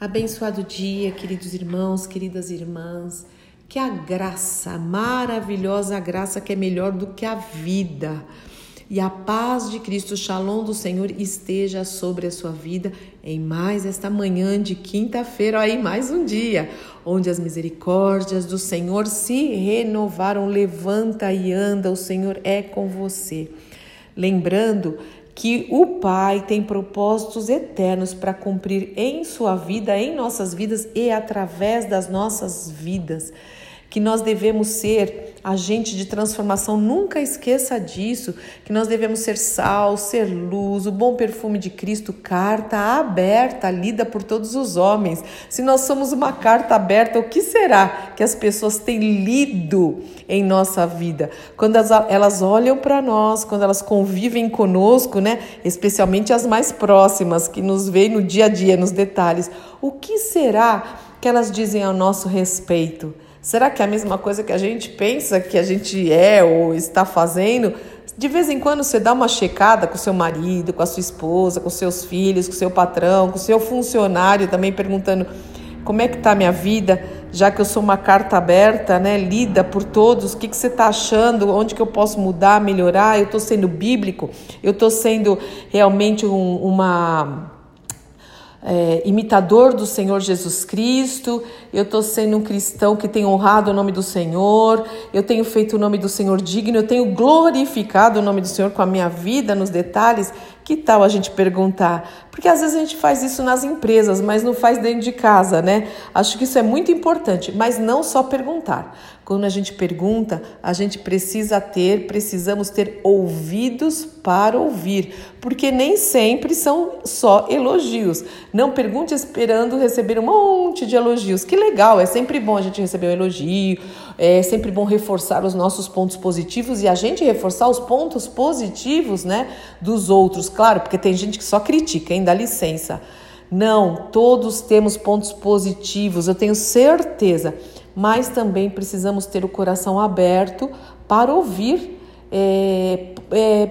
Abençoado dia, queridos irmãos, queridas irmãs. Que a graça, maravilhosa graça que é melhor do que a vida. E a paz de Cristo, o Shalom do Senhor esteja sobre a sua vida em mais esta manhã de quinta-feira, aí mais um dia, onde as misericórdias do Senhor se renovaram. Levanta e anda, o Senhor é com você. Lembrando que o Pai tem propósitos eternos para cumprir em sua vida, em nossas vidas e através das nossas vidas que nós devemos ser agente de transformação. Nunca esqueça disso, que nós devemos ser sal, ser luz, o bom perfume de Cristo, carta aberta, lida por todos os homens. Se nós somos uma carta aberta, o que será que as pessoas têm lido em nossa vida? Quando elas olham para nós, quando elas convivem conosco, né? Especialmente as mais próximas, que nos veem no dia a dia, nos detalhes. O que será que elas dizem ao nosso respeito? Será que é a mesma coisa que a gente pensa que a gente é ou está fazendo? De vez em quando você dá uma checada com seu marido, com a sua esposa, com seus filhos, com seu patrão, com seu funcionário também perguntando como é que está a minha vida, já que eu sou uma carta aberta, né, lida por todos, o que, que você está achando, onde que eu posso mudar, melhorar, eu estou sendo bíblico, eu estou sendo realmente um, uma é, imitador do Senhor Jesus Cristo, eu estou sendo um cristão que tem honrado o nome do Senhor, eu tenho feito o nome do Senhor digno, eu tenho glorificado o nome do Senhor com a minha vida nos detalhes. Que tal a gente perguntar? Porque às vezes a gente faz isso nas empresas, mas não faz dentro de casa, né? Acho que isso é muito importante, mas não só perguntar. Quando a gente pergunta, a gente precisa ter, precisamos ter ouvidos para ouvir, porque nem sempre são só elogios. Não pergunte esperando receber um de elogios. Que legal, é sempre bom a gente receber um elogio, é sempre bom reforçar os nossos pontos positivos e a gente reforçar os pontos positivos, né, dos outros, claro, porque tem gente que só critica, hein, dá licença. Não, todos temos pontos positivos, eu tenho certeza mas também precisamos ter o coração aberto para ouvir é, é,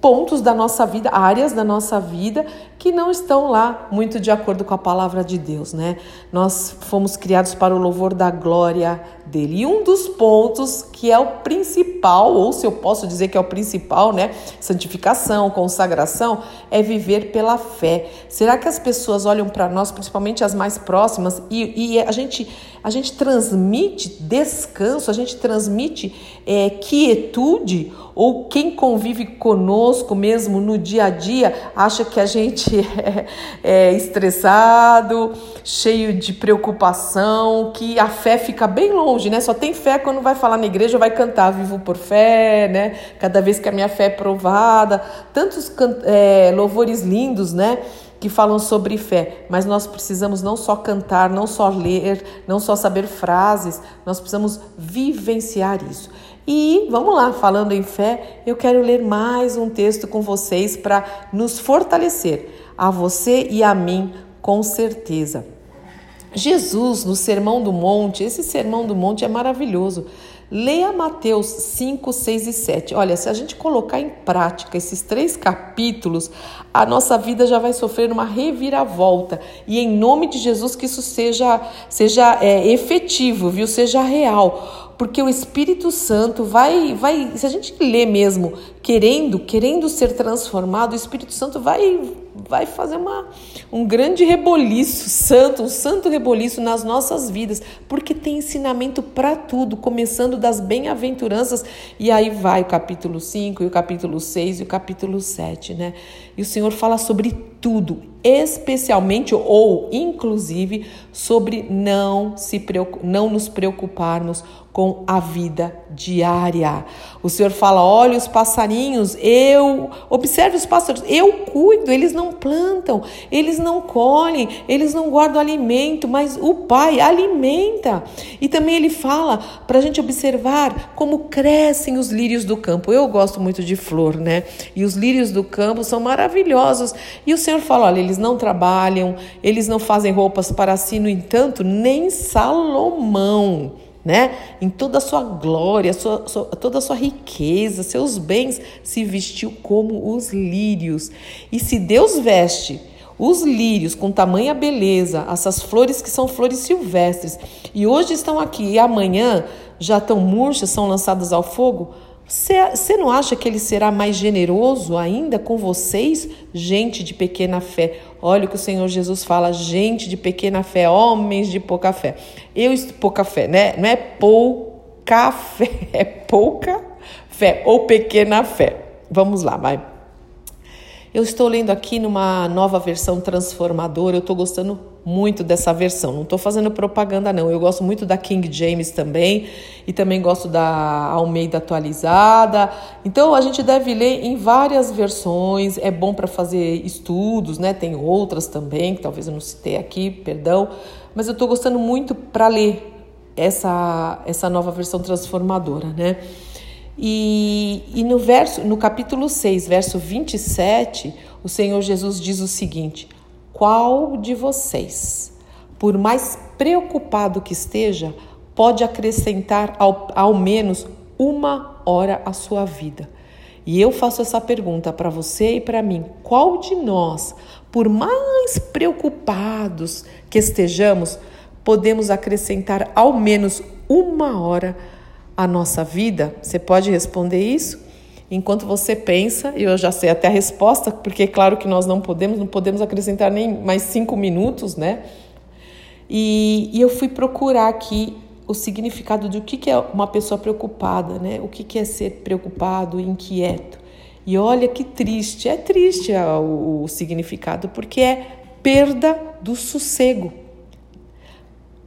pontos da nossa vida, áreas da nossa vida que não estão lá muito de acordo com a palavra de Deus, né? Nós fomos criados para o louvor da glória dele. E um dos pontos que é o principal, ou se eu posso dizer que é o principal, né? Santificação, consagração, é viver pela fé. Será que as pessoas olham para nós, principalmente as mais próximas, e, e, a gente a gente transmite descanso, a gente transmite é, quietude, ou quem convive conosco mesmo no dia a dia acha que a gente é, é estressado, cheio de preocupação, que a fé fica bem longe, né? Só tem fé quando vai falar na igreja, vai cantar vivo por fé, né? Cada vez que a minha fé é provada, tantos é, louvores lindos, né? que falam sobre fé, mas nós precisamos não só cantar, não só ler, não só saber frases, nós precisamos vivenciar isso. E vamos lá, falando em fé, eu quero ler mais um texto com vocês para nos fortalecer a você e a mim, com certeza. Jesus, no Sermão do Monte, esse Sermão do Monte é maravilhoso. Leia Mateus 5, 6 e 7. Olha, se a gente colocar em prática esses três capítulos, a nossa vida já vai sofrer uma reviravolta. E em nome de Jesus, que isso seja, seja é, efetivo, viu? Seja real. Porque o Espírito Santo vai, vai, se a gente lê mesmo, querendo, querendo ser transformado, o Espírito Santo vai vai fazer uma, um grande reboliço santo, um santo reboliço nas nossas vidas, porque tem ensinamento para tudo, começando das bem-aventuranças, e aí vai o capítulo 5, e o capítulo 6 e o capítulo 7, né? E o Senhor fala sobre tudo, especialmente ou inclusive sobre não se não nos preocuparmos com a vida diária. O Senhor fala: olha os passarinhos, eu observe os pássaros, eu cuido, eles não plantam, eles não colhem, eles não guardam alimento, mas o Pai alimenta. E também ele fala para a gente observar como crescem os lírios do campo. Eu gosto muito de flor, né? E os lírios do campo são maravilhosos. E o Senhor fala: olha, eles não trabalham, eles não fazem roupas para si, no entanto, nem Salomão né? Em toda a sua glória, sua, sua, toda a sua riqueza, seus bens, se vestiu como os lírios. E se Deus veste os lírios com tamanha beleza, essas flores que são flores silvestres, e hoje estão aqui e amanhã já estão murchas, são lançadas ao fogo, você não acha que ele será mais generoso ainda com vocês, gente de pequena fé? Olha o que o Senhor Jesus fala, gente de pequena fé, homens de pouca fé. Eu pouca fé, né? Não é pouca fé, é pouca fé ou pequena fé. Vamos lá, vai. Eu estou lendo aqui numa nova versão transformadora, eu estou gostando muito dessa versão. Não estou fazendo propaganda, não. Eu gosto muito da King James também e também gosto da Almeida atualizada. Então a gente deve ler em várias versões. É bom para fazer estudos, né? Tem outras também, que talvez eu não citei aqui, perdão. Mas eu estou gostando muito para ler essa, essa nova versão transformadora, né? E, e no, verso, no capítulo 6, verso 27, o Senhor Jesus diz o seguinte: Qual de vocês, por mais preocupado que esteja, pode acrescentar ao, ao menos uma hora à sua vida? E eu faço essa pergunta para você e para mim: qual de nós, por mais preocupados que estejamos, podemos acrescentar ao menos uma hora a nossa vida? Você pode responder isso? Enquanto você pensa, eu já sei até a resposta, porque é claro que nós não podemos, não podemos acrescentar nem mais cinco minutos, né? E, e eu fui procurar aqui o significado do que, que é uma pessoa preocupada, né? O que, que é ser preocupado, inquieto. E olha que triste, é triste o, o significado, porque é perda do sossego,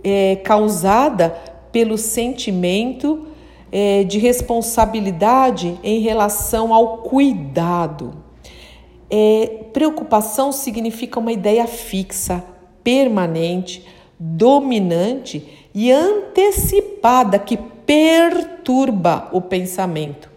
é causada pelo sentimento é, de responsabilidade em relação ao cuidado. É, preocupação significa uma ideia fixa, permanente, dominante e antecipada que perturba o pensamento.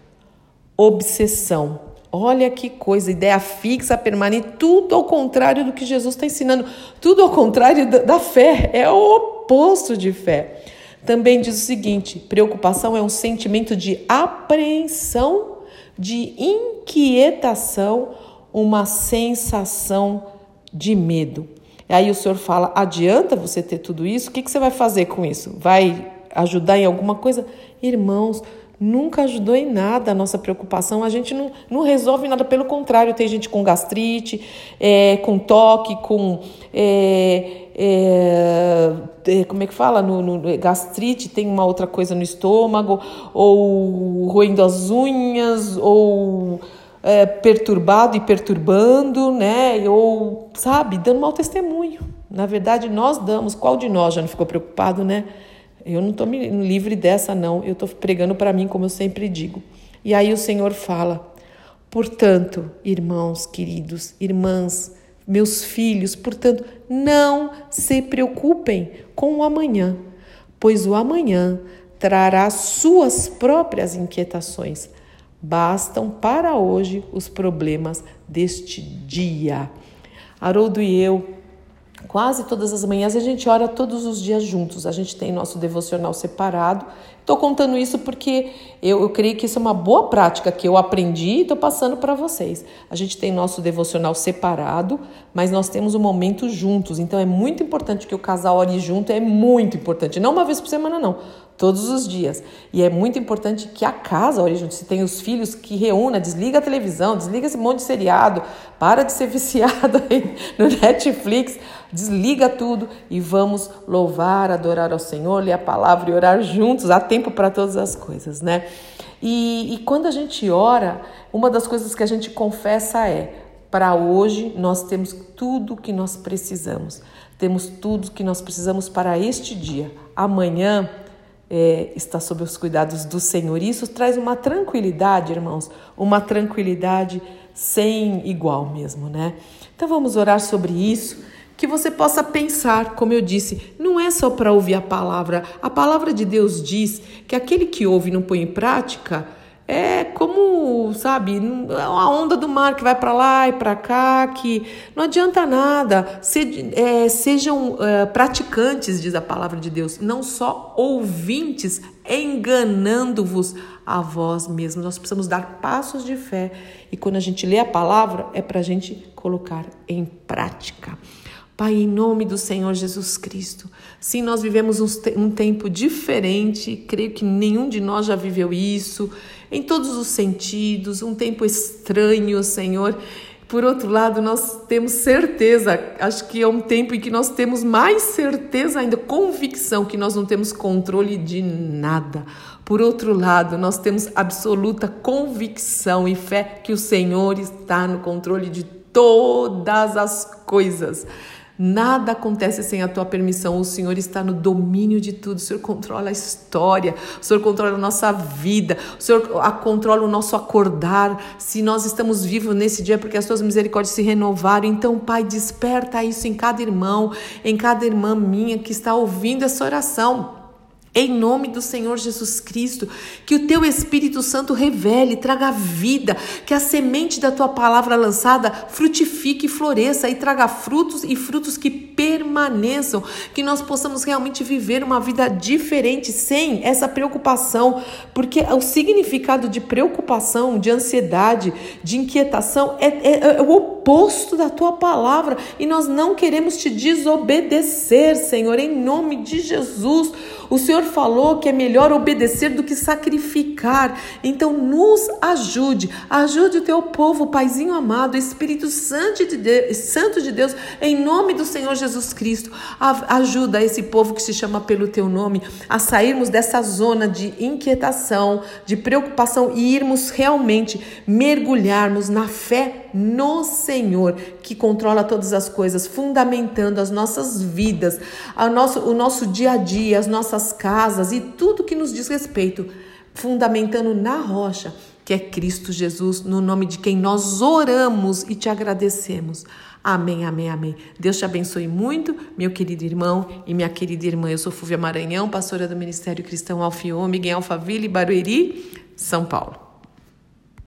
Obsessão. Olha que coisa, ideia fixa, permanente, tudo ao contrário do que Jesus está ensinando, tudo ao contrário da fé, é o oposto de fé. Também diz o seguinte: preocupação é um sentimento de apreensão, de inquietação, uma sensação de medo. E aí o senhor fala: adianta você ter tudo isso? O que, que você vai fazer com isso? Vai ajudar em alguma coisa? Irmãos, nunca ajudou em nada a nossa preocupação. A gente não, não resolve nada, pelo contrário, tem gente com gastrite, é, com toque, com. É, é, é, como é que fala? No, no, gastrite, tem uma outra coisa no estômago, ou roendo as unhas, ou é, perturbado e perturbando, né? Ou, sabe, dando mau testemunho. Na verdade, nós damos. Qual de nós já não ficou preocupado, né? Eu não estou livre dessa, não. Eu estou pregando para mim, como eu sempre digo. E aí o Senhor fala: portanto, irmãos queridos, irmãs, meus filhos, portanto, não se preocupem com o amanhã, pois o amanhã trará suas próprias inquietações. Bastam para hoje os problemas deste dia. Haroldo e eu, quase todas as manhãs, a gente ora todos os dias juntos. A gente tem nosso devocional separado Estou contando isso porque eu, eu creio que isso é uma boa prática que eu aprendi e estou passando para vocês. A gente tem nosso devocional separado, mas nós temos um momento juntos. Então é muito importante que o casal ore junto, é muito importante. Não uma vez por semana, não todos os dias. E é muito importante que a casa ore junto. Se tem os filhos, que reúna, desliga a televisão, desliga esse monte de seriado, para de ser viciado aí no Netflix, desliga tudo e vamos louvar, adorar ao Senhor, ler a palavra e orar juntos. Há tempo para todas as coisas, né? E, e quando a gente ora, uma das coisas que a gente confessa é: para hoje nós temos tudo que nós precisamos. Temos tudo que nós precisamos para este dia. Amanhã é, está sob os cuidados do Senhor. Isso traz uma tranquilidade, irmãos, uma tranquilidade sem igual mesmo, né? Então vamos orar sobre isso, que você possa pensar, como eu disse, não é só para ouvir a palavra. A palavra de Deus diz que aquele que ouve e não põe em prática é como, sabe, a onda do mar que vai para lá e para cá, que não adianta nada. Se, é, sejam é, praticantes, diz a palavra de Deus, não só ouvintes, enganando-vos a vós mesmos. Nós precisamos dar passos de fé e quando a gente lê a palavra, é para a gente colocar em prática. Pai, em nome do Senhor Jesus Cristo, sim, nós vivemos um tempo diferente, creio que nenhum de nós já viveu isso, em todos os sentidos, um tempo estranho, Senhor. Por outro lado, nós temos certeza, acho que é um tempo em que nós temos mais certeza ainda, convicção que nós não temos controle de nada. Por outro lado, nós temos absoluta convicção e fé que o Senhor está no controle de todas as coisas. Nada acontece sem a tua permissão. O Senhor está no domínio de tudo. O Senhor controla a história. O Senhor controla a nossa vida. O Senhor controla o nosso acordar. Se nós estamos vivos nesse dia, é porque as tuas misericórdias se renovaram. Então, Pai, desperta isso em cada irmão, em cada irmã minha que está ouvindo essa oração. Em nome do Senhor Jesus Cristo, que o teu Espírito Santo revele, traga vida, que a semente da tua palavra lançada frutifique e floresça e traga frutos e frutos que permaneçam, que nós possamos realmente viver uma vida diferente sem essa preocupação, porque o significado de preocupação, de ansiedade, de inquietação é, é, é o oposto da tua palavra e nós não queremos te desobedecer, Senhor, em nome de Jesus. O Senhor falou que é melhor obedecer do que sacrificar. Então, nos ajude, ajude o teu povo, Paizinho amado, Espírito Santo de Deus, Santo de Deus em nome do Senhor Jesus Cristo. Ajuda esse povo que se chama pelo teu nome a sairmos dessa zona de inquietação, de preocupação e irmos realmente mergulharmos na fé no Senhor, que controla todas as coisas, fundamentando as nossas vidas, a nosso, o nosso dia a dia, as nossas casas e tudo que nos diz respeito, fundamentando na rocha, que é Cristo Jesus, no nome de quem nós oramos e te agradecemos. Amém, amém, amém. Deus te abençoe muito, meu querido irmão e minha querida irmã. Eu sou Fúvia Maranhão, pastora do Ministério Cristão Alfiômega em Alphaville, Barueri, São Paulo.